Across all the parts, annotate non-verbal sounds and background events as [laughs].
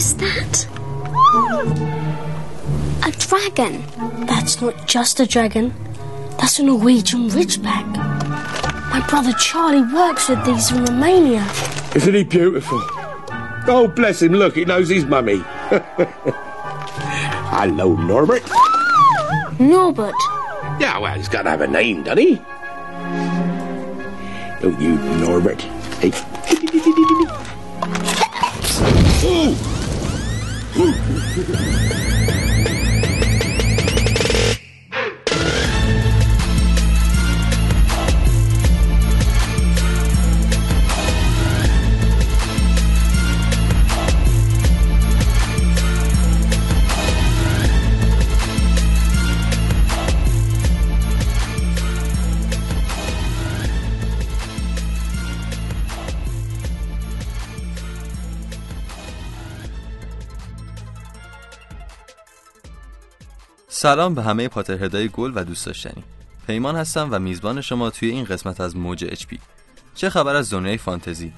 is that? A dragon. That's not just a dragon. That's a Norwegian ridgeback. My brother Charlie works with these in Romania. Isn't he beautiful? Oh, bless him. Look, he knows his mummy. [laughs] Hello, Norbert. Norbert. Yeah, well, he's got to have a name, doesn't he? Don't you, Norbert? Hey. you [laughs] سلام به همه Potterhead های گل و دوست داشتنی. پیمان هستم و میزبان شما توی این قسمت از موج HP. چه خبر از دنیای فانتزی؟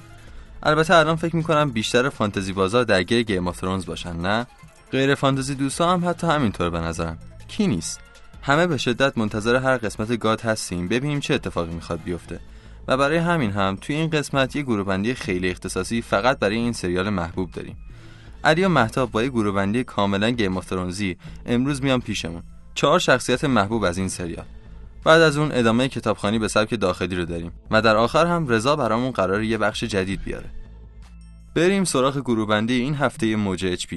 البته الان فکر می‌کنم بیشتر فانتزی بازا درگیر Game of Thrones باشن نه؟ غیر فانتزی دوستا هم حتی همینطور به نظرم. کی نیست؟ همه به شدت منتظر هر قسمت GOT هستیم. ببینیم چه اتفاقی می‌خواد بیفته. و برای همین هم توی این قسمت یه گروهبندی خیلی اختصاصی فقط برای این سریال محبوب داریم. علی و مهتاب با یه گروهبندی کاملا گیم امروز میان پیشمون. چهار شخصیت محبوب از این سریال. بعد از اون ادامه کتابخانی به سبک داخلی رو داریم و در آخر هم رضا برامون قرار یه بخش جدید بیاره. بریم سراغ گروهبندی این هفته موج اچ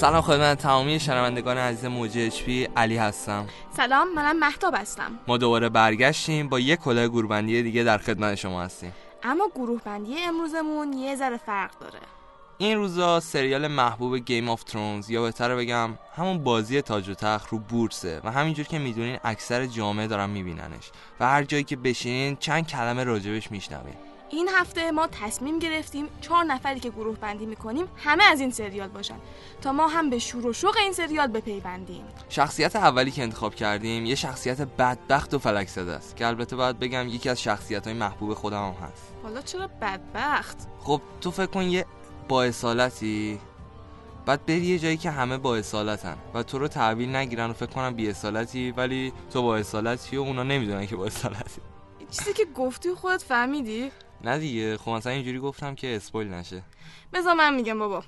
سلام خدمت تمامی شنوندگان عزیز موج HP علی هستم. سلام منم مهتاب هستم. ما دوباره برگشتیم با یک کلاه گروهبندی دیگه در خدمت شما هستیم. اما گروه بندی امروزمون یه ذره فرق داره. این روزا سریال محبوب Game of Thrones یا بهتر بگم همون بازی تاج و تخت رو بورسه و همینجور که می‌دونین اکثر جامعه دارن میبیننش و هر جایی که بشینین چند کلمه راجبش میشنوین. این هفته ما تصمیم گرفتیم چهار نفری که گروه بندی می‌کنیم همه از این سریال باشن تا ما هم به شور و شوق این سریال بپیوندیم. شخصیت اولی که انتخاب کردیم یه شخصیت بدبخت و فلک زده است که البته باید بگم یکی از شخصیت های محبوب خودم هم هست. حالا چرا بدبخت؟ خب تو فکر کن یه با اصالتی بعد بری یه جایی که همه با اصالتن و تو رو تحویل نگیرن و فکر کنم بی اصالتی ولی تو با اصالتی و اونا نمی‌دونن که با اصالتی. چیزی که گفتی خودت فهمیدی؟ نه دیگه خب مثلا اینجوری گفتم که اسپویل نشه بذار من میگم بابا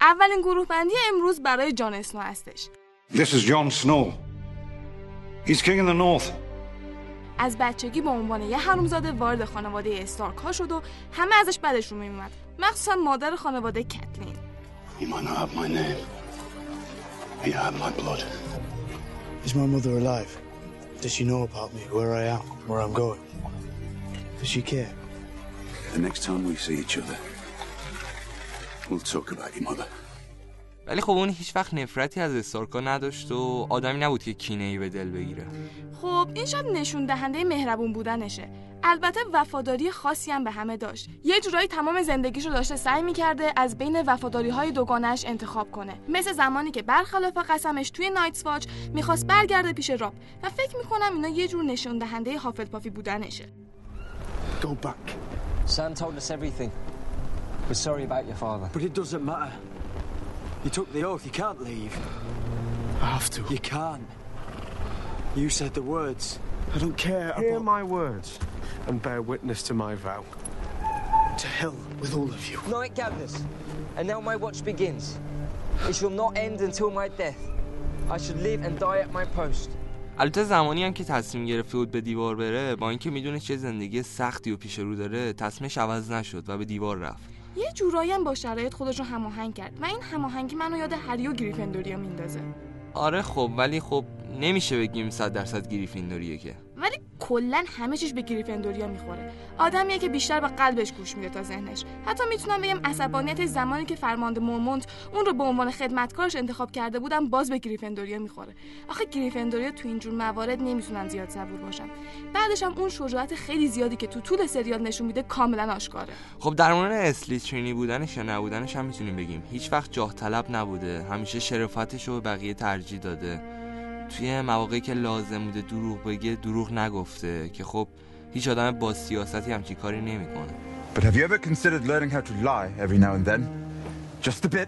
اولین گروه بندی امروز برای جان اسنو هستش This is Jon Snow. He's king in the north. از بچگی به عنوان یه حرومزاده وارد خانواده استارک ها شد و همه ازش بدشون میومد مخصوصا مادر خانواده کتلین You might not have my name, but you have my blood. Is my mother alive? Does she know about me, where I am, where I'm going? Does she care? The next time we see each other, we'll talk about your mother. ولی خب اون هیچ وقت نفرتی از استارکا نداشت و آدمی نبود که کینه ای به دل بگیره. خب این شاید نشون دهنده مهربون بودنشه. البته وفاداری خاصی هم به همه داشت. یه جورایی تمام زندگیشو داشته سعی می‌کرده از بین وفاداری های دوگانش انتخاب کنه. مثل زمانی که برخلاف قسمش توی نایتس واچ می‌خواست برگرده پیش راب و فکر می‌کنم اینا یه جور نشون دهنده هافلپافی بودنشه. Go back. Sam told us everything. We're sorry about your father. But it doesn't matter. You took the oath, you can't leave. I have to. You can't. You said the words. I don't care Hear about... my words and bear witness to my vow. To hell with all of you. Night gathers, and now my watch begins. It shall not end until my death. I should live and die at my post. البته زمانی هم که تصمیم گرفته بود به دیوار بره با اینکه می‌دونه چه زندگی سختی و پیش رو داره تصمیمش عوض نشد و به دیوار رفت. یه جورایی هم با شرایط خودش رو هماهنگ کرد و این هماهنگی منو یاد هری و گریفندوریا میندازه. آره خب ولی خب نمیشه بگیم صد درصد گریفیندوریه که. ولی کلا همه چیش به گریفندوریا می‌خوره. آدمیه که بیشتر به قلبش گوش میده تا ذهنش. حتی می‌تونم بگم عصبانیت زمانی که فرمانده مورمونت اون رو به عنوان خدمتکارش انتخاب کرده بودم باز به گریفندوریا می‌خوره. آخه گریفندوریا تو اینجور موارد نمی‌تونن زیاد صبور باشن. بعدش هم اون شجاعت خیلی زیادی که تو طول سریال نشون میده کاملا آشکاره. خب در مورد اسلیترینی بودنش یا نبودنش هم می‌تونیم بگیم. هیچ وقت جاه طلب نبوده. همیشه شرافتش رو به بقیه ترجیح داده. توی مواقعی که لازم بوده دروغ بگه دروغ نگفته که خب هیچ آدم با سیاستی همچی کاری نمیکنه But have you ever considered learning how to lie every now and then? Just a bit?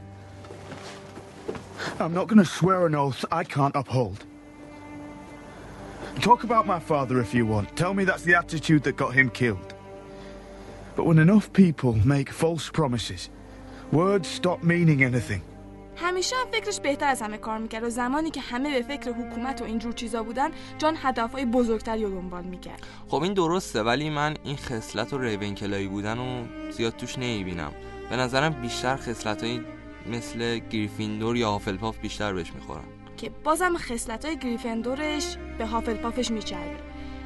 I'm not going to swear an oath I can't uphold. Talk about my father if you want. Tell me that's the attitude that got him killed. But when enough people make false promises, words stop meaning anything. همیشه هم فکرش بهتر از همه کار می‌کرد و زمانی که همه به فکر حکومت و اینجور چیزا بودن جان هدفهای بزرگتری رو دنبال می‌کرد. خب این درسته ولی من این خصلت و ریونکلایی بودن رو زیاد توش نمی‌بینم. به نظرم بیشتر خصلت مثل گریفیندور یا هافلپاف بیشتر بهش می‌خورن. که بازم خصلت های گریفندورش به هافلپافش میچربه.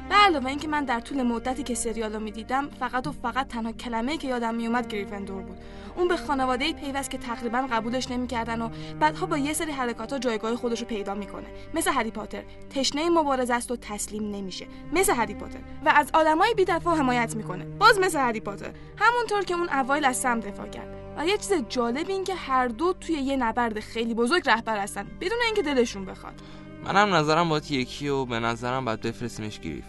به علاوه اینکه من در طول مدتی که سریال رو می‌دیدم فقط و فقط تنها کلمه که یادم میومد گریفندور بود. اون به خانواده پیوست که تقریبا قبولش نمی‌کردن و بعدها با یه سری حرکات ها جایگاه خودش رو پیدا می‌کنه. مثل هری پاتر. تشنه مبارزه است و تسلیم نمیشه. مثل هری پاتر. و از آدمای بی‌دفاع حمایت می‌کنه. باز مثل هری پاتر. همونطور که اون اوایل از سم دفاع کرد. و یه چیز جالب این که هر دو توی یه نبرد خیلی بزرگ رهبر هستن. بدون اینکه دلشون بخواد. منم نظرم باید یکی و به نظرم باید بفرستیمش گریف.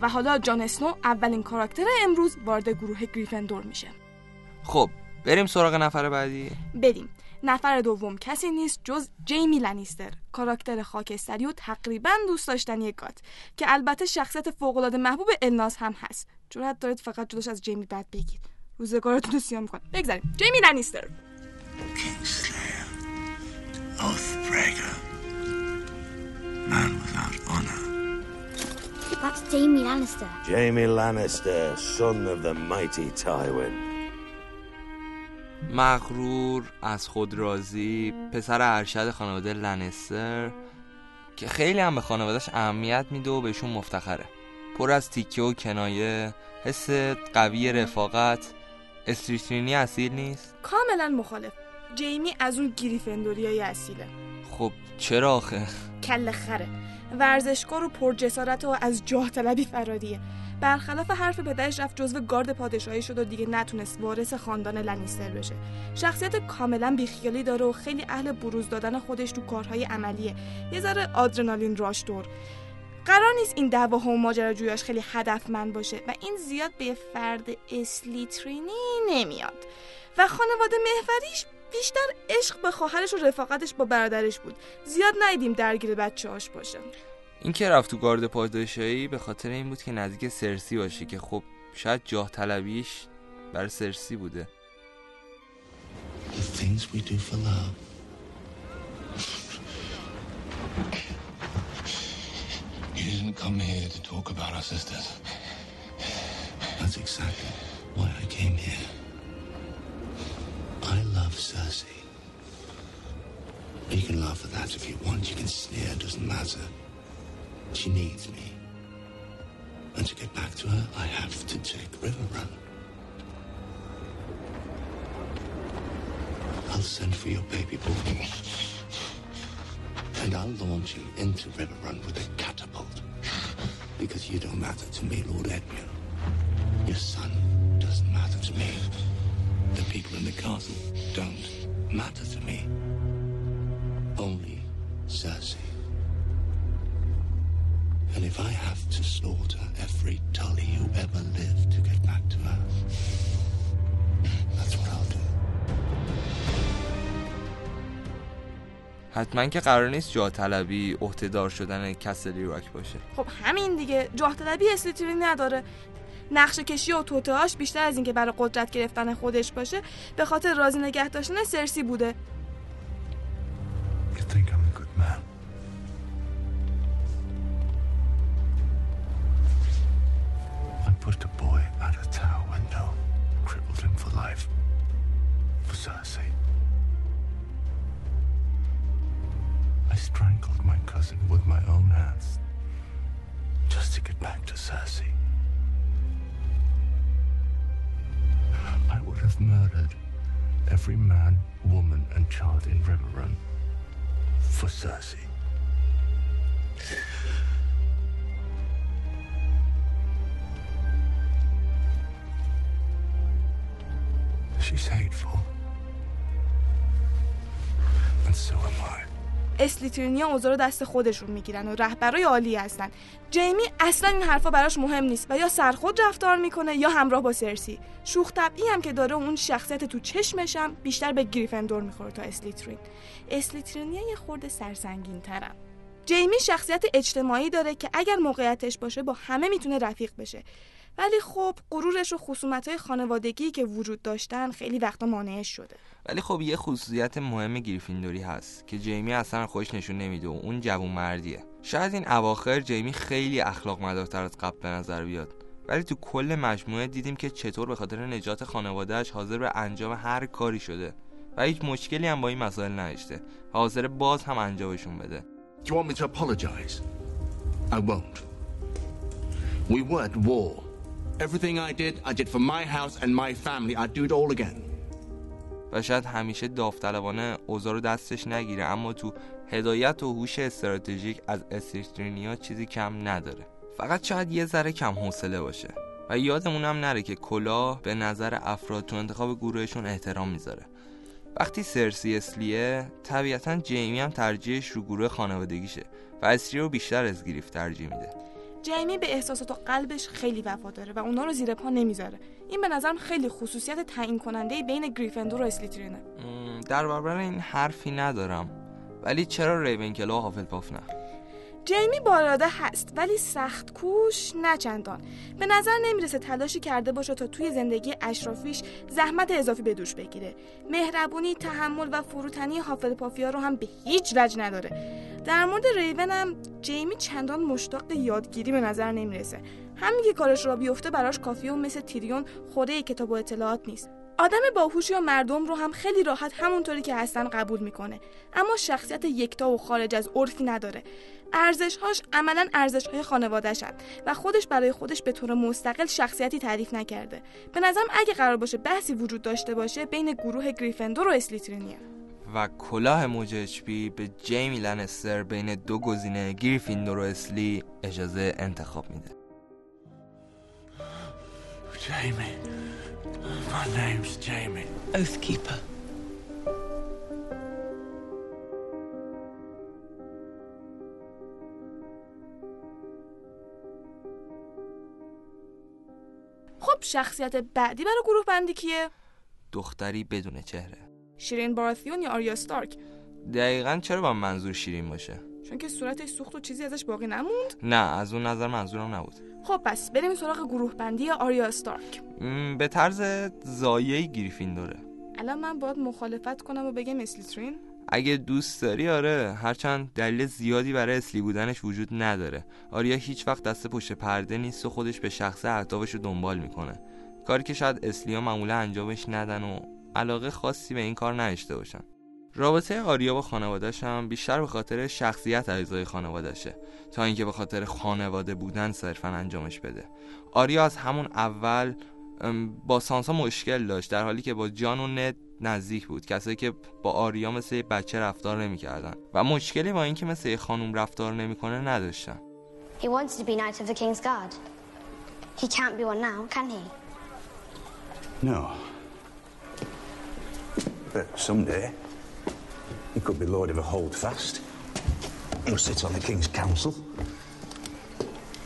و حالا جان اسنو اولین کاراکتر امروز وارد گروه گریفندور میشه. خب بریم سراغ نفر بعدی. بریم. نفر دوم کسی نیست جز جیمی لنیستر. کاراکتر خاکستری و تقریبا دوست داشتنی گات که البته شخصیت فوقالعاده محبوب الناس هم هست. جرأت دارید فقط جلوش از جیمی بد بگید. روزگارتون رو سیاه می‌کنه. بگذاریم. جیمی لنیستر. Man without honor. That's Jamie Lannister. Jamie Lannister, son of the mighty Tywin. مغرور از خود راضی پسر ارشد خانواده لنستر که خیلی هم به خانوادهش اهمیت میده و بهشون مفتخره. پر از تیکه و کنایه حس قوی رفاقت. استریترینی اصیل نیست؟ کاملا مخالف. جیمی از اون گریفندوریای اصیله. خب چرا آخه؟ کل خره. ورزشکار و پرجسارت و از جاه طلبی فرادیه. برخلاف حرف پدرش رفت جزو گارد پادشاهی شد و دیگه نتونست وارث خاندان لنیستر بشه. شخصیت کاملا بیخیالی داره و خیلی اهل بروز دادن خودش تو کارهای عملیه. یه ذره آدرنالین راش دور. قرار نیست این دعواها و ماجراجویاش خیلی هدفمند باشه و این زیاد به فرد اسلیترینی نمیاد. و خانواده محوریش بیشتر عشق به خواهرش و رفاقتش با برادرش بود. زیاد ندیدیم درگیر بچه هاش باشه. این که رفت تو گارد پادشاهی به خاطر این بود که نزدیک سرسی باشه که خب شاید جاه طلبیش برای سرسی بوده The things we do for love. You didn't come here to talk about our sisters. That's exactly why I came here. I love Cersei. You can laugh at that if you want. You can sneer, it doesn't matter. She needs me. And to get back to her, I have to take River Run. I'll send for your baby boy. And I'll launch you into River Run with a catapult. Because you don't matter to me, Lord Edmure. Your son doesn't matter to me. The people in the castle don't matter to if I have to slaughter every Tully who ever lived to get back to her, that's what I'll do. حتما که قرار نیست جاه طلبی عهدهدار شدن کسلی راک باشه. خب همین دیگه جاه طلبی اسلیترین نداره. نقشه کشی و توتهاش بیشتر از اینکه برای قدرت گرفتن خودش باشه به خاطر راضی نگه داشتن سرسی بوده. pushed a boy out a tower window, crippled him for life. For Cersei. I strangled my cousin with my own hands, just to get back to Cersei. I would have murdered every man, woman, and child in Riverrun for Cersei. She's hateful. And so am I. اسلیترینیا اوضاع دست خودشون می‌گیرن و رهبرای عالی هستن. جیمی اصلا این حرفا براش مهم نیست و یا سرخود رفتار می‌کنه یا همراه با سرسی. شوخ طبعی هم که داره اون شخصیت تو چشمشم بیشتر به گریفندور می‌خوره تا اسلیترین. اسلیترینیا یه خورده سرسنگین ترن جیمی شخصیت اجتماعی داره که اگر موقعیتش باشه با همه می‌تونه رفیق بشه. ولی خب غرورش و خصومت خانوادگی که وجود داشتن خیلی وقتا مانعش شده ولی خب یه خصوصیت مهم گریفیندوری هست که جیمی اصلا خوش نشون نمیده و اون جوون مردیه شاید این اواخر جیمی خیلی اخلاق مدارتر از قبل به نظر بیاد ولی تو کل مجموعه دیدیم که چطور به خاطر نجات خانوادهش حاضر به انجام هر کاری شده و هیچ مشکلی هم با این مسائل نداشته حاضر باز هم انجامشون بده Do you want me to apologize? I won't. We were at war. Everything I did, I did for my house and my family. I'd do it all again. و شاید همیشه داوطلبانه اوضاع دستش نگیره اما تو هدایت و هوش استراتژیک از استریترینیا چیزی کم نداره فقط شاید یه ذره کم حوصله باشه و یادمونم نره که کلاه به نظر افراد تو انتخاب گروهشون احترام می‌ذاره وقتی سرسی اسلیه طبیعتا جیمی هم ترجیحش رو گروه خانوادگیشه و اسری رو بیشتر از گریف ترجیح میده جیمی به احساسات و قلبش خیلی وفاداره و اونا رو زیر پا نمی‌ذاره. این به نظرم خیلی خصوصیت تعیین کننده بین گریفندور و اسلیترینه در برابر این حرفی ندارم. ولی چرا ریونکلا و هافلپاف نه؟ جیمی باراده هست ولی سخت کوش نه چندان. به نظر نمی‌رسه تلاشی کرده باشه تا توی زندگی اشرافیش زحمت اضافی به دوش بگیره. مهربونی تحمل و فروتنی هافلپافیا رو هم به هیچ وجه نداره. در مورد ریون هم جیمی چندان مشتاق یادگیری به نظر نمی‌رسه. همین که کارش را بیفته براش کافیه و مثل تیریون خوره کتاب و اطلاعات نیست. آدم باهوشی و مردم رو هم خیلی راحت همونطوری که هستن قبول می‌کنه. اما شخصیت یکتا و خارج از عرفی نداره. ارزشهاش عملا ارزشهای خانوادهشن و خودش برای خودش به طور مستقل شخصیتی تعریف نکرده. به نظرم اگه قرار باشه بحثی وجود داشته باشه بین گروه گریفندور و اسلیترینیه و کلاه موج اچپی به جیمی لنستر بین دو گزینه گریفیندور و اسلی اجازه انتخاب میده. Jamie. My name's Jamie. Oathkeeper. خب شخصیت بعدی برای گروه بندی کیه؟ دختری بدون چهره شیرین باراثیون یا آریا ستارک دقیقا چرا با منظور شیرین باشه چون که صورتش سوخت و چیزی ازش باقی نموند. نه از اون نظر منظورم نبود. خب پس بریم سراغ گروه بندی آریا ستارک م، به طرز زایه گریفیندوره الان من باید مخالفت کنم و بگم اسلیترین. اگه دوست داری آره هرچند دلیل زیادی برای اسلی بودنش وجود نداره. آریا هیچ وقت دست پشت پرده نیست و خودش به شخص اهدافش رو دنبال می‌کنه. کاری که شاید اسلیا معمولا انجامش ندن و علاقه خاصی به این کار نداشته باشن. رابطه آریا با خانوادهش هم بیشتر به خاطر شخصیت اعضای خانوادهشه تا اینکه به خاطر خانواده بودن صرفا انجامش بده آریا از همون اول با سانسا مشکل داشت در حالی که با جان و ند نزدیک بود کسایی که با آریا مثل یه بچه رفتار نمی‌کردن و مشکلی با اینکه مثل یه خانوم رفتار نمی‌کنه نداشتن He wanted to be Knight of the King's Guard. He can't be one now, can he? No. But someday, he could be Lord of a Holdfast. He'll sit on the King's Council.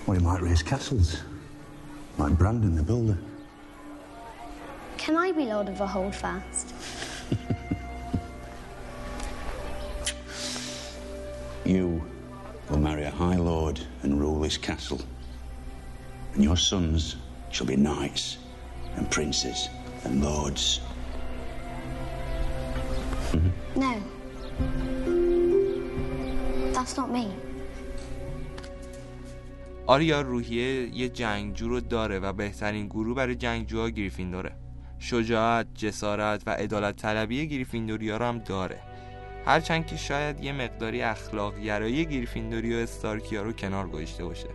Or he might raise castles. Like Brandon the Builder. Can I be Lord of a Holdfast? [laughs] You will marry a High Lord and rule this castle. And your sons shall be knights and princes and lords. No. That's not me. آریا روحیه یه جنگجو رو داره و بهترین گروه برای جنگجوها گریفیندوره. شجاعت، جسارت و عدالت طلبی گریفیندوریا رو هم داره. هرچند که شاید یه مقداری اخلاق گرایی گریفیندوری و استارکیا رو کنار گذاشته باشه.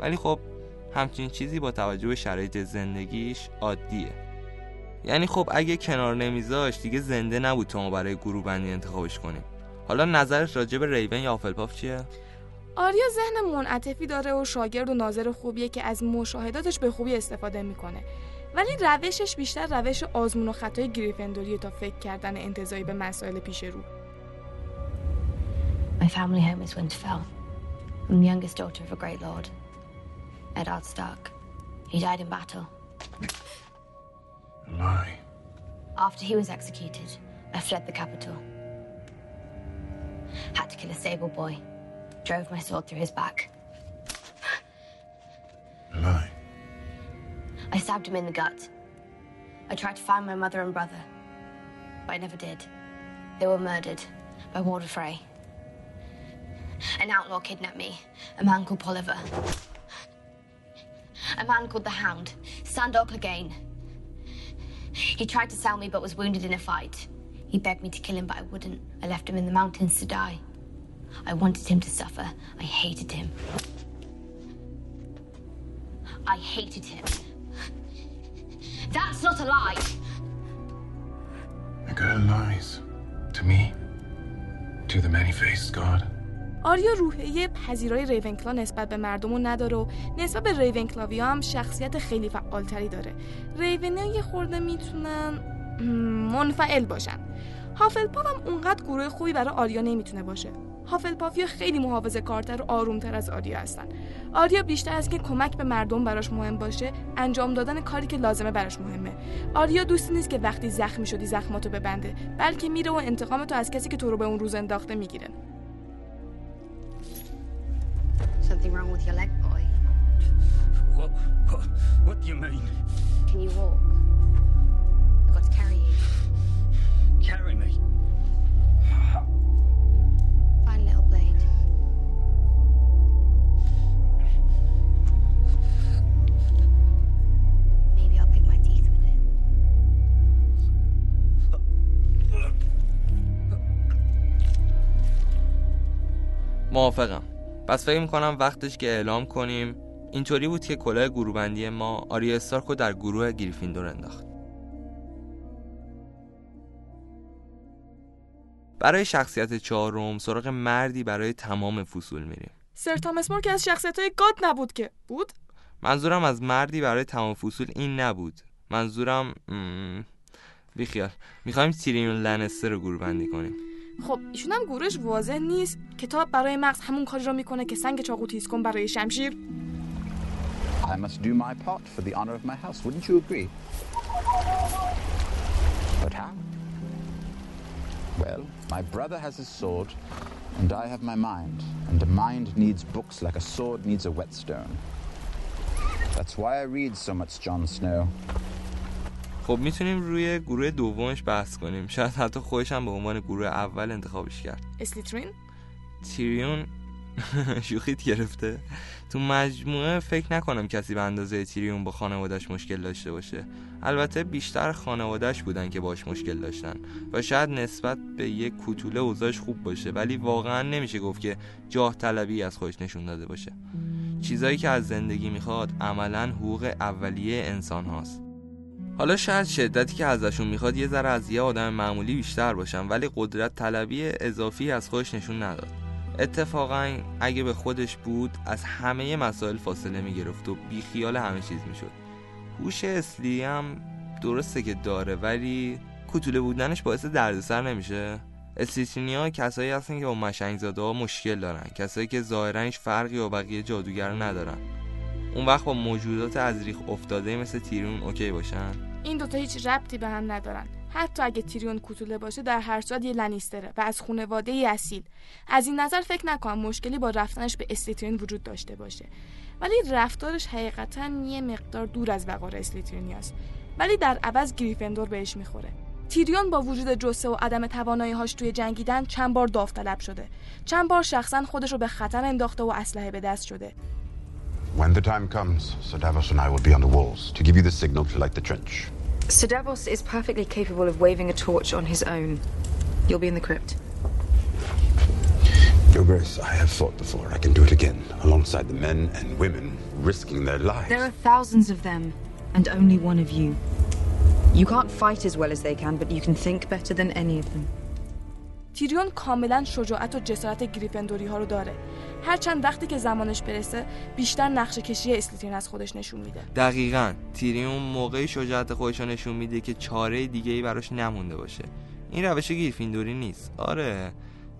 ولی خب همچین چیزی با توجه به شرایط زندگیش عادیه. یعنی خب اگه کنار نمیذاش دیگه زنده نبود تا ما برای گروه بندی انتخابش کنیم حالا نظرش راجع به ریون یا آفلپاف چیه؟ آریا ذهن منعطفی داره و شاگرد و ناظر خوبیه که از مشاهداتش به خوبی استفاده می‌کنه ولی روشش بیشتر روش آزمون و خطای گریفندوری تا فکر کردن انتظایی به مسائل پیش رو My family home is Winterfell. I'm the youngest daughter of a great lord, Eddard Stark. He died in battle. Lie. After he was executed, I fled the capital. Had to kill a sable boy. Drove my sword through his back. Lie. I stabbed him in the gut. I tried to find my mother and brother, but I never did. They were murdered by Walder Frey. An outlaw kidnapped me, a man called Poliver. A man called the Hound, Sandor Clegane. He tried to sell me but was wounded in a fight. He begged me to kill him, but I wouldn't. I left him in the mountains to die. I wanted him to suffer. I hated him. I hated him. That's not a lie. A girl lies. To me. To the many-faced god. آریا روحیه پذیرای ریونکلا نسبت به مردم نداره و نسبت به ریونکلاویا هم شخصیت خیلی فعالتری داره. ریونیا یه خورده می‌تونن منفعل باشن. هافلپاف هم اونقدر گروه خوبی برای آریا نمی‌تونه باشه. هافلپافیا خیلی محافظه کارتر و آرومتر از آریا هستن. آریا بیشتر از که کمک به مردم براش مهم باشه انجام دادن کاری که لازمه براش مهمه. آریا دوستی نیست که وقتی زخمی شدی زخماتو ببنده بلکه میره و انتقام تو از کسی که تو رو به اون روز انداخته می‌گیره. Something wrong with your leg, boy? What, what, what do you mean? Can you walk? I've got to carry you. Carry me? Find a little blade. Maybe I'll pick my teeth with it. موافقم پس فکر می‌کنم وقتش که اعلام کنیم اینطوری بود که کلاه گروهبندی ما آریا استارک رو در گروه گریفیندور انداخت. برای شخصیت چهارم سراغ مردی برای تمام فصول میریم. سر تامس مور که از شخصیت های گاد نبود که. بود؟ منظورم از مردی برای تمام فصول این نبود. منظورم بیخیال. می‌خوایم تیریون لنستر رو گروه بندی کنیم. خب ایشون هم گروهش واضح نیست کتاب برای مغز همون کاری رو می‌کنه که سنگ چاقو تیز کن برای شمشیر I must do my part for the honor of my house. Wouldn't you agree? But how? Well, my brother has his sword, and I have my mind. And a mind needs books like a sword needs a whetstone. That's why I read so much Jon Snow. خب می‌تونیم روی گروه دومش بحث کنیم. شاید حتی خودش هم به عنوان گروه اول انتخابش کرد. اسلیترین؟ تیریون [laughs] شوخیت گرفته. تو مجموعه فکر نکنم کسی به اندازه تیریون با خانوادش مشکل داشته باشه. البته بیشتر خانوادش بودن که باش مشکل داشتن و شاید نسبت به یک کوتوله اوضاعش خوب باشه ولی واقعا نمیشه گفت که جاه طلبی از خودش نشون داده باشه. چیزایی که از زندگی می‌خواد عملا حقوق اولیه انسان هاست. حالا شاید شدتی که ازشون می‌خواد یه ذره از یه آدم معمولی بیشتر باشن ولی قدرت طلبی اضافی از خودش نشون نداد. اتفاقا اگه به خودش بود از همه مسائل فاصله می‌گرفت و بیخیال همه چیز می‌شد. هوش اصلی هم درسته که داره ولی کوتوله بودنش باعث دردسر نمیشه. اسلیترینیا کسایی هستن که با مشنگزاده ها مشکل دارن کسایی که ظاهرا هیچ فرقی با بقیه جادوگر ندارن. اون وقت با موجودات از ریخ افتاده مثل تیریون اوکی باشن؟ این دوتا هیچ ربطی به هم ندارن. حتی اگه تیریون کوتوله باشه در هر صورت یه لنیستره و از خانواده ای اصیل. از این نظر فکر نکنم مشکلی با رفتنش به اسلیترین وجود داشته باشه. ولی رفتارش حقیقتا یه مقدار دور از وقار اسلیترینی است. ولی در عوض گریفندور بهش می‌خوره. تیریون با وجود جسه و عدم توانایی هاش توی جنگیدن چند بار داوطلب شده. چند بار شخصا خودش رو به خطر انداخته و اسلحه به دست شده. When the time comes, Sir Davos and I will be on the walls to give you the signal to light the trench. Sir Davos is perfectly capable of waving a torch on his own. You'll be in the crypt. Oberth, I have fought before. I can do it again, alongside the men and women risking their lives. There are thousands of them, and only one of you. You can't fight as well as they can, but you can think better than any of them. تیریون کاملا شجاعت و جسارت گریفندوری ها رو داره هرچند وقتی که زمانش برسه بیشتر نقشه کشی اسلیترین از خودش نشون میده. دقیقا. تیریون موقعی شجاعت خودش نشون میده که چاره دیگه ای براش نمونده باشه. این روش گریفیندوری نیست. آره.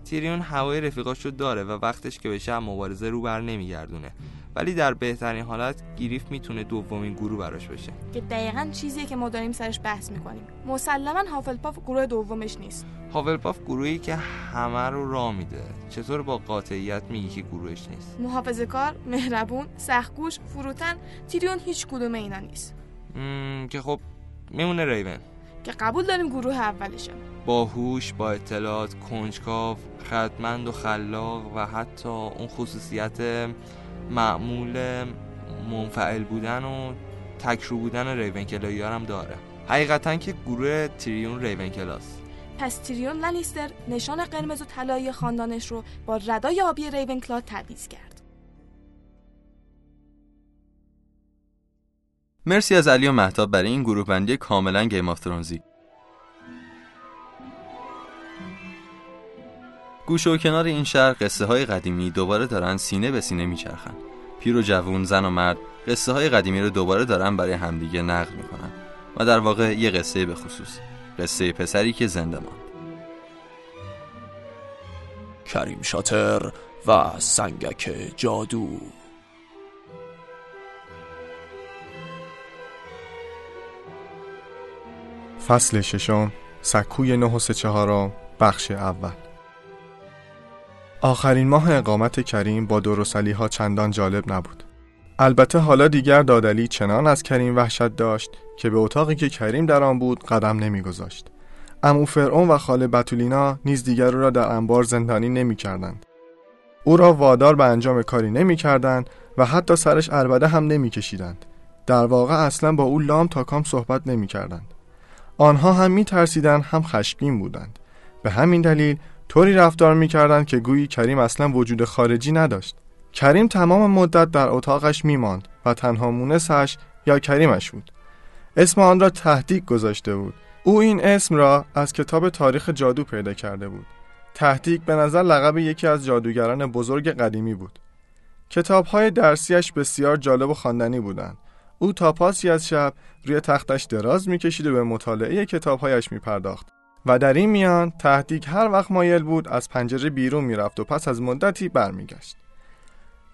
تیریون هوای رفیقاش رو داره و وقتش که بشه مبارزه رو بر نمیگردونه. ولی در بهترین حالت گریف می‌تونه دومین گروه براش بشه که دقیقا چیزیه که ما داریم سرش بحث می‌کنیم. مسلما هافلپاف گروه دومش نیست. هافلپاف گروهی که همه رو را میده. چطور با قاطعیت میگی که گروهش نیست؟ محافظه کار مهربون سختگوش فروتن تیریون هیچ کدوم اینا نیست. که خب میمونه ریون. که قبول داریم گروه اولشه. باهوش با اطلاعات کنجکاو خدمند و خلاق و حتی اون خصوصیت معمول منفعل بودن و تکرو بودن ریون هم داره. حقیقتا که گروه تریون ریون کلاس پس تریون لنیستر نشان قرمز و طلایی خاندانش رو با ردای آبی ریونکلا تبعیض کرد. مرسی از علی و مهتاب برای این گروه بندی کاملا Game of Thrones ی گوشه و کنار این شهر قصه های قدیمی دوباره دارن سینه به سینه میچرخن. پیر و جوون زن و مرد قصه های قدیمی رو دوباره دارن برای همدیگه نقل می‌کنن و در واقع یه قصه به خصوص. قصه پسری که زنده ماند. کریم شاتر و سنگک جادو. فصل ششم سکوی نه و سه چهارم بخش اول. آخرین ماه اقامت کریم با دورسلی ها چندان جالب نبود البته حالا دیگر دادلی چنان از کریم وحشت داشت که به اتاقی که کریم در آن بود قدم نمیگذاشت امو فرعون و خاله بتولینا نیز دیگر او را در انبار زندانی نمی کردند. او را وادار به انجام کاری نمی کردند و حتی سرش اربده هم نمی کشیدند. در واقع اصلا با او لام تا کام صحبت نمی کردند. آنها هم می ترسیدن هم خشمگین بودند. به همین دلیل طوری رفتار می کردند که گویی کریم اصلا وجود خارجی نداشت. کریم تمام مدت در اتاقش می ماند و تنها مونسش یا کریمش بود. اسم آن را تهدیک گذاشته بود او این اسم را از کتاب تاریخ جادو پیدا کرده بود. تهدیک به نظر لقب یکی از جادوگران بزرگ قدیمی بود. کتاب های درسیش بسیار جالب و خواندنی بودند. او تا پاسی از شب روی تختش دراز می‌کشید و به مطالعه کتابهایش می پرداخت. و در این میان تهدیک هر وقت مایل بود از پنجره بیرون می‌رفت و پس از مدتی برمیگشت.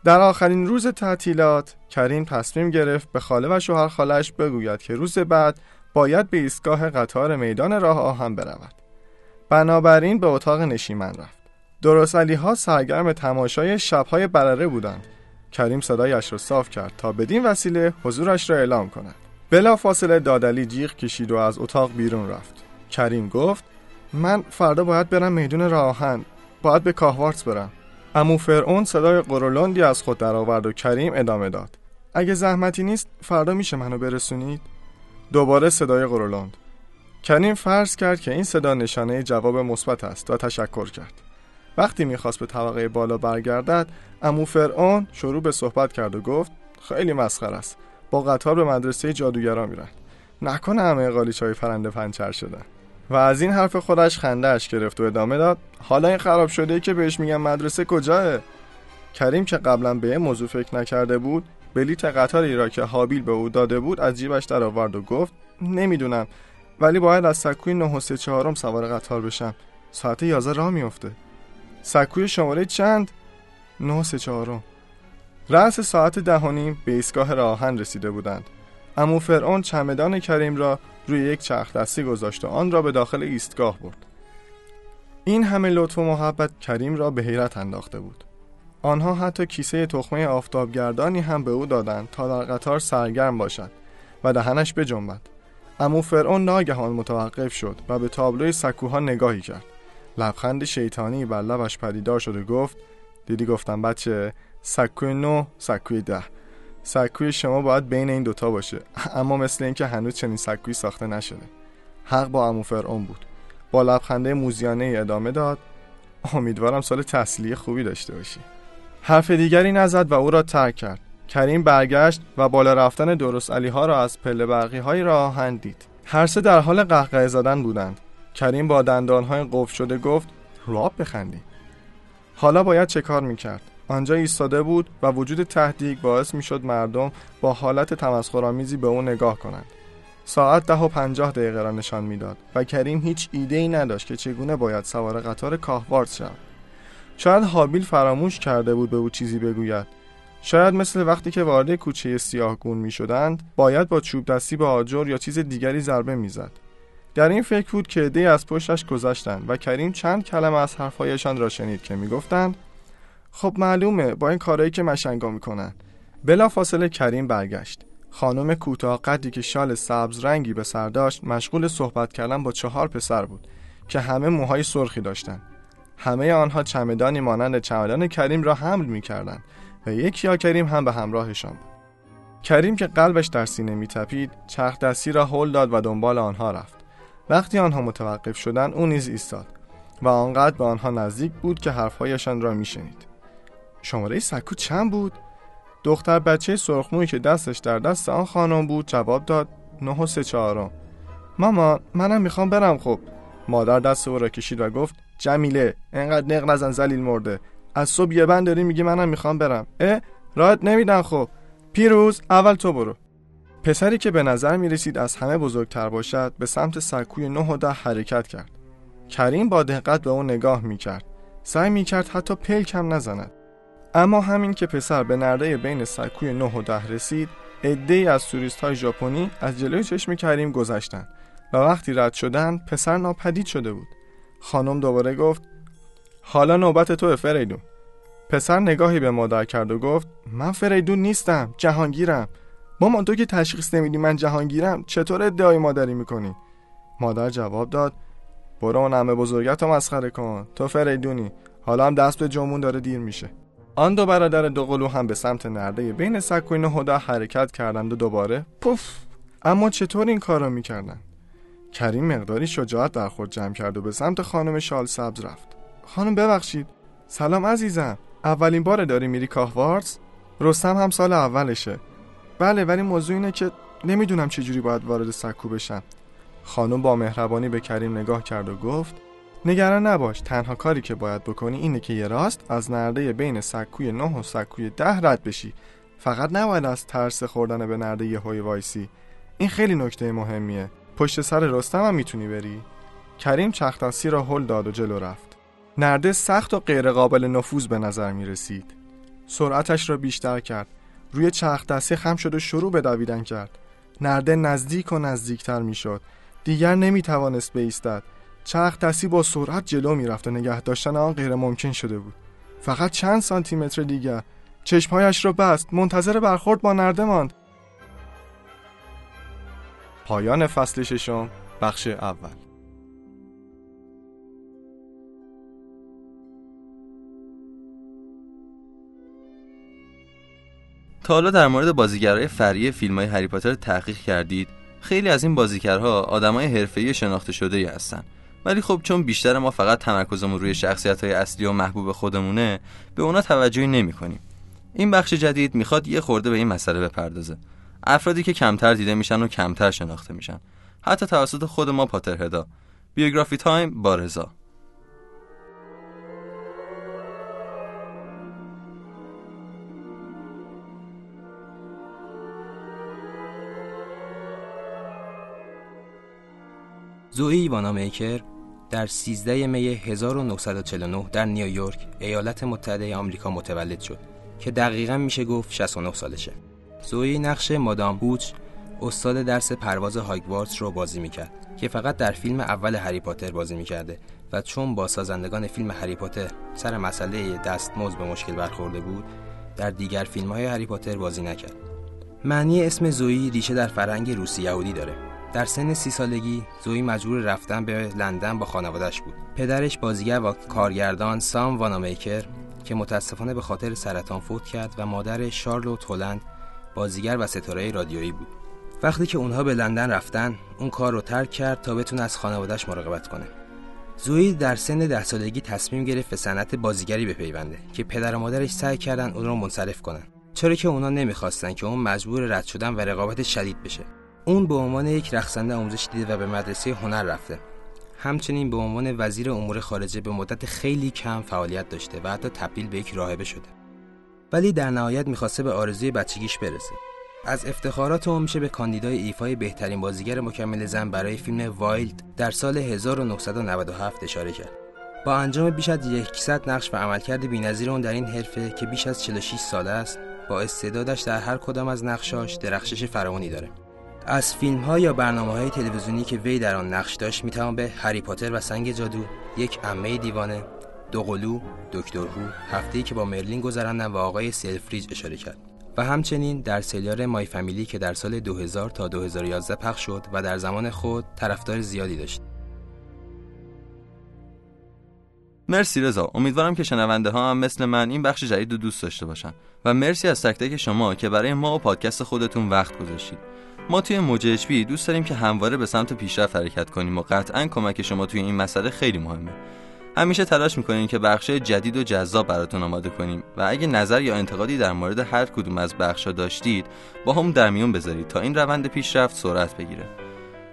در آخرین روز تعطیلات کریم تصمیم گرفت به خاله و شوهر خالش بگوید که روز بعد باید به ایستگاه قطار میدان راه آهن برود. بنابراین به اتاق نشیمن رفت. درستعلی ها سرگرم تماشای شبهای برره بودند. کریم صدایش را صاف کرد تا بدین وسیله حضورش را اعلام کند. بلا فاصله دادلی جیغ کشید و از اتاق بیرون رفت. کریم گفت من فردا باید برم میدون راه آهن باید به کاهوارتس برم. امو فرعون صدای قرولندی از خود درآورد و کریم ادامه داد. اگه زحمتی نیست فردا میشه منو برسونید؟ دوباره صدای قرولند. کریم فرض کرد که این صدا نشانه جواب مثبت است و تشکر کرد. وقتی می‌خواست به طبقه بالا برگردد امو فرعون شروع به صحبت کرد و گفت خیلی مسخر است. با قطار به مدرسه جادوگران میرن. نکنه همه قالیچ های پرنده پنچر شدن. و از این حرف خودش خندهش گرفت و ادامه داد حالا این خراب شده که بهش میگن مدرسه کجاه کریم که قبلا به موضوع فکر نکرده بود بلیت قطاری را که حابیل به او داده بود از جیبش در آورد و گفت نمی‌دونم ولی باید از سکوی 9 و چهارم سوار قطار بشم. ساعت 11 راه میفته سکوی شماره چند؟ 9 و چهارم. رأس ساعت دهانیم به ایستگاه راهن رسیده بودند. امو فرعون چمدان کریم را روی یک چرخ دستی گذاشت و آن را به داخل ایستگاه برد. این همه لطف و محبت کریم را به حیرت انداخته بود. آنها حتی کیسه تخمه آفتابگردانی هم به او دادند تا در قطار سرگرم باشد و دهنش بجنبد. امو فرعون ناگهان متوقف شد و به تابلوی سکوها نگاهی کرد. لبخند شیطانی بر لبش پدیدار شد و گفت دیدی گفتم بچه سکوی نو سکوی ده. سکوی شما باید بین این دوتا باشه. [laughs] اما مثل اینکه هنوز چنین سکوی ساخته نشده. حق با امو فرعون بود. با لبخنده موزیانه ادامه داد امیدوارم سال تحصیلی خوبی داشته باشی. حرف دیگری نزد و او را ترک کرد. کریم برگشت و بالا رفتن درست علی ها را از پله برقی های را آهن دید هر سه در حال قهقه زدن بودند. کریم با دندان های قفل شده گفت راب بخندی. حالا باید چه کار می‌کرد؟ آنجا ایستاده بود و وجود تهدید باعث می‌شد مردم با حالت تمسخرآمیزی به او نگاه کنند. ساعت ده و پنجاه دقیقه را نشان می‌داد و کریم هیچ ایده ای نداشت که چگونه باید سوار قطار کاهوارد شود. شاید حابیل فراموش کرده بود به او چیزی بگوید. شاید مثل وقتی که وارد کوچه سیاهگون می شدند باید با چوب دستی به آجر یا چیز دیگری ضربه می‌زد. در این فکر بود که عدهای از پشتش گذشتند و کریم چند کلمه از حرفهایشان را شنید که می‌گفتند خب معلومه با این کارهایی که مشنگا می‌کنن. بلا فاصله کریم برگشت. خانم کوتاه قدی که شال سبز رنگی به سر داشت مشغول صحبت کردن با چهار پسر بود که همه موهای سرخی داشتند همه آنها چمدانی مانند چمدان کریم را حمل می‌کردند و یک یا کریم هم به همراهشان بود. کریم که قلبش در سینه میتپید چرخ دستی را هل داد و دنبال آنها رفت. وقتی آنها متوقف شدند او نیز ایستاد و آنقدر به آنها نزدیک بود که حرفهایشان را میشنید. شماره سکو چند بود؟ دختر بچه سرخمویی که دستش در دست آن خانم بود جواب داد نه و سه چهارم. ماما منم می‌خوام برم خب مادر دست او را کشید و گفت جمیله انقدر نق نزن زلیل مرده. از صبح یه بند داری میگی منم می‌خوام برم. اه راحت نمیدن خب پیروز اول تو برو. پسری که به نظر می‌رسید از همه بزرگتر باشد به سمت سکوی نه و ده حرکت کرد. کریم با دقت به او نگاه می‌کرد. سعی می‌کرد حتی پلک هم نزند. اما همین که پسر به نرده بین سکوی نه و ده رسید ای از توریست های ژاپنی از جلوی چشم کریم گذشتند و وقتی رد شدند پسر ناپدید شده بود. خانم دوباره گفت حالا نوبت تو فریدون. پسر نگاهی به مادر کرد و گفت من فریدون نیستم جهانگیرم. مامان تو که تشخیص نمیدی من جهانگیرم چطور ادعای مادری می‌کنی؟ مادر جواب داد برو اون همه بزرگت مسخره کن تو فریدونی. حالا هم دست به جمون داره دیر میشه. آن دو برادر دوقلو هم به سمت نرده بین سکوین و هدا حرکت کردند و دوباره پف اما چطور این کار را می‌کردن؟ کریم مقداری شجاعت در خود جمع کرد و به سمت خانم شال سبز رفت. خانم ببخشید. سلام عزیزم. اولین بار داری میری کاهوارز رستم هم سال اولشه. بله ولی موضوع اینه که نمی‌دونم چجوری باید وارد سکو بشم. خانم با مهربانی به کریم نگاه کرد و گفت نگران نباش تنها کاری که باید بکنی اینه که یه راست از نرده بین سکوی نه و سکوی ده رد بشی. فقط نباید از ترس خوردن به نرده یه های وایسی. این خیلی نکته مهمیه. پشت سر رستم هم می‌تونی بری. کریم چختاسی را هل داد و جلو رفت. نرده سخت و غیرقابل نفوذ به نظر می رسید سرعتش را بیشتر کرد. روی چرخ دستی خم شد و شروع به دویدن کرد. نرده نزدیک و نزدیکتر می شد دیگر نمی توانست بایستد چرخ دستی با سرعت جلو می رفت و نگه داشتن آن غیر ممکن شده بود. فقط چند سانتی متر دیگر. چشمهایش را بست. منتظر برخورد با نرده ماند. پایان فصل ششم بخش اول. تا حالا در مورد بازیگرای فری فیلم های هری پاتر تحقیق کردید. خیلی از این بازیگرها آدمای حرفه‌ای شناخته شده ای هستن. ولی خب چون بیشتر ما فقط تمرکزمون روی شخصیت های اصلی و محبوب خودمونه به اونا توجهی نمی کنیم. این بخش جدید می‌خواد یه خورده به این مسئله بپردازه. افرادی که کمتر دیده میشن و کمتر شناخته میشن. حتی توسط خود ما پاترهدا بیوگرافی تایم با رضا. زوئی میکر در 13 می 1949 در نیویورک ایالت متحده آمریکا متولد شد که دقیقا میشه گفت 69 سالشه. زوئی نقش مادام هوچ استاد درس پرواز هاگوارتس رو بازی می‌کرد که فقط در فیلم اول هری پاتر بازی می‌کرده و چون با سازندگان فیلم هری پاتر سر مسئله دستمزد به مشکل برخورده بود در دیگر فیلم های هری پاتر بازی نکرد. معنی اسم زویی ریشه در فرهنگ روسی یهودی داره. در سن سی سالگی زوی مجبور رفتن به لندن با خانوادش بود. پدرش بازیگر و کارگردان سام وانامیکر که متاسفانه به خاطر سرطان فوت کرد و مادر شارلوت هلند بازیگر و ستاره رادیویی بود. وقتی که اونها به لندن رفتن اون کار رو ترک کرد تا بتونه از خانوادش مراقبت کنه. زوی در سن ده سالگی تصمیم گرفت به صنعت بازیگری بپیونده که پدر و مادرش سعی کردن اون رو منصرف کنن. چرا که اونا نمی‌خواستن که اون مجبور رد شدن و رقابت شدید بشه. اون به عنوان یک رقصنده آموزش دیده و به مدرسه هنر رفته. همچنین به عنوان وزیر امور خارجه به مدت خیلی کم فعالیت داشته و حتی تبدیل به یک راهبه شده. ولی در نهایت می‌خواسته به آرزوی بچگیش برسه. از افتخارات اون میشه به کاندیدای ایفای بهترین بازیگر مکمل زن برای فیلم Wilde در سال 1997 اشاره کرد. با انجام بیش از 100 نقش و عملکرد بی‌نظیر اون در این حرفه که بیش از 46 ساله است با استعدادش در هر کدام از نقشاش درخشش فراوانی داره. از فیلم ها یا برنامه های تلویزیونی که وی در آن نقش داشت می‌توان به هری پاتر و سنگ جادو، یک عمه دیوانه، دوقلو، دکتر هو، هفته‌ای که با مرلین گذراندن و آقای سلفریج اشاره کرد. و همچنین در سریال مای فامیلی که در سال 2000 تا 2011 پخش شد و در زمان خود طرفدار زیادی داشت. مرسی رضا امیدوارم که شنونده ها هم مثل من این بخش جدید رو دوست داشته باشن و مرسی از تک تک شما که برای ما و پادکست خودتون وقت گذاشتید ما توی موج بی دوست داریم که همواره به سمت پیشرفت حرکت کنیم و قطعا کمک شما توی این مسئله خیلی مهمه. همیشه تلاش می‌کنیم که بخش جدید و جذاب براتون آماده کنیم و اگه نظر یا انتقادی در مورد هر کدوم از بخشا داشتید با هم در میون بذارید تا این روند پیشرفت سرعت بگیره.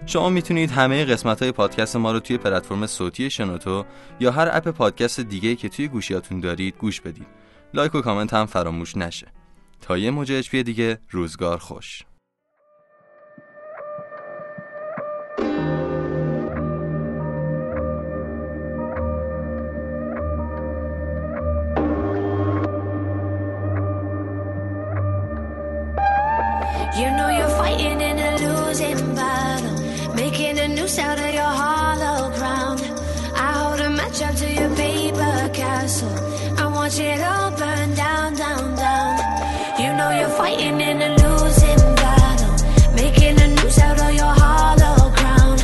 شما می‌تونید همه قسمت های پادکست ما رو توی پلتفرم صوتی شنوتو یا هر اپ پادکست دیگه که توی گوشیاتون دارید گوش بدید. لایک و کامنت هم فراموش نشه. تا یه موج دیگه روزگار خوش. Fighting in a losing battle, making a noose out of your hollow ground.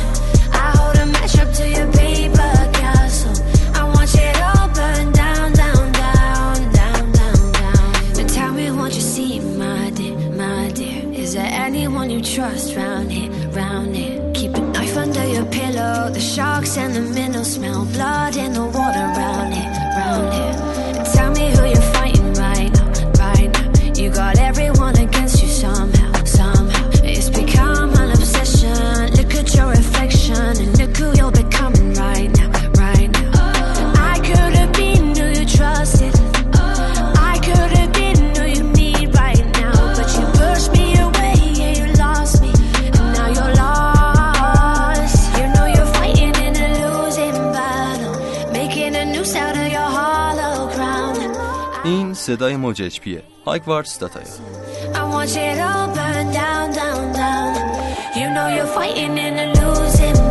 I hold a match up to your paper castle. I watch it all burn down, down, down, down, down, down. But tell me, won't you see, my dear, my dear? Is there anyone you trust round here, round here? Keep a knife under your pillow. The sharks and the minnows smell blood in the water round here, round here. Tell me who you're صدای موج اچپیه هایکواردز داتایا I want it all burned down, down, down. You know you're fighting in a losing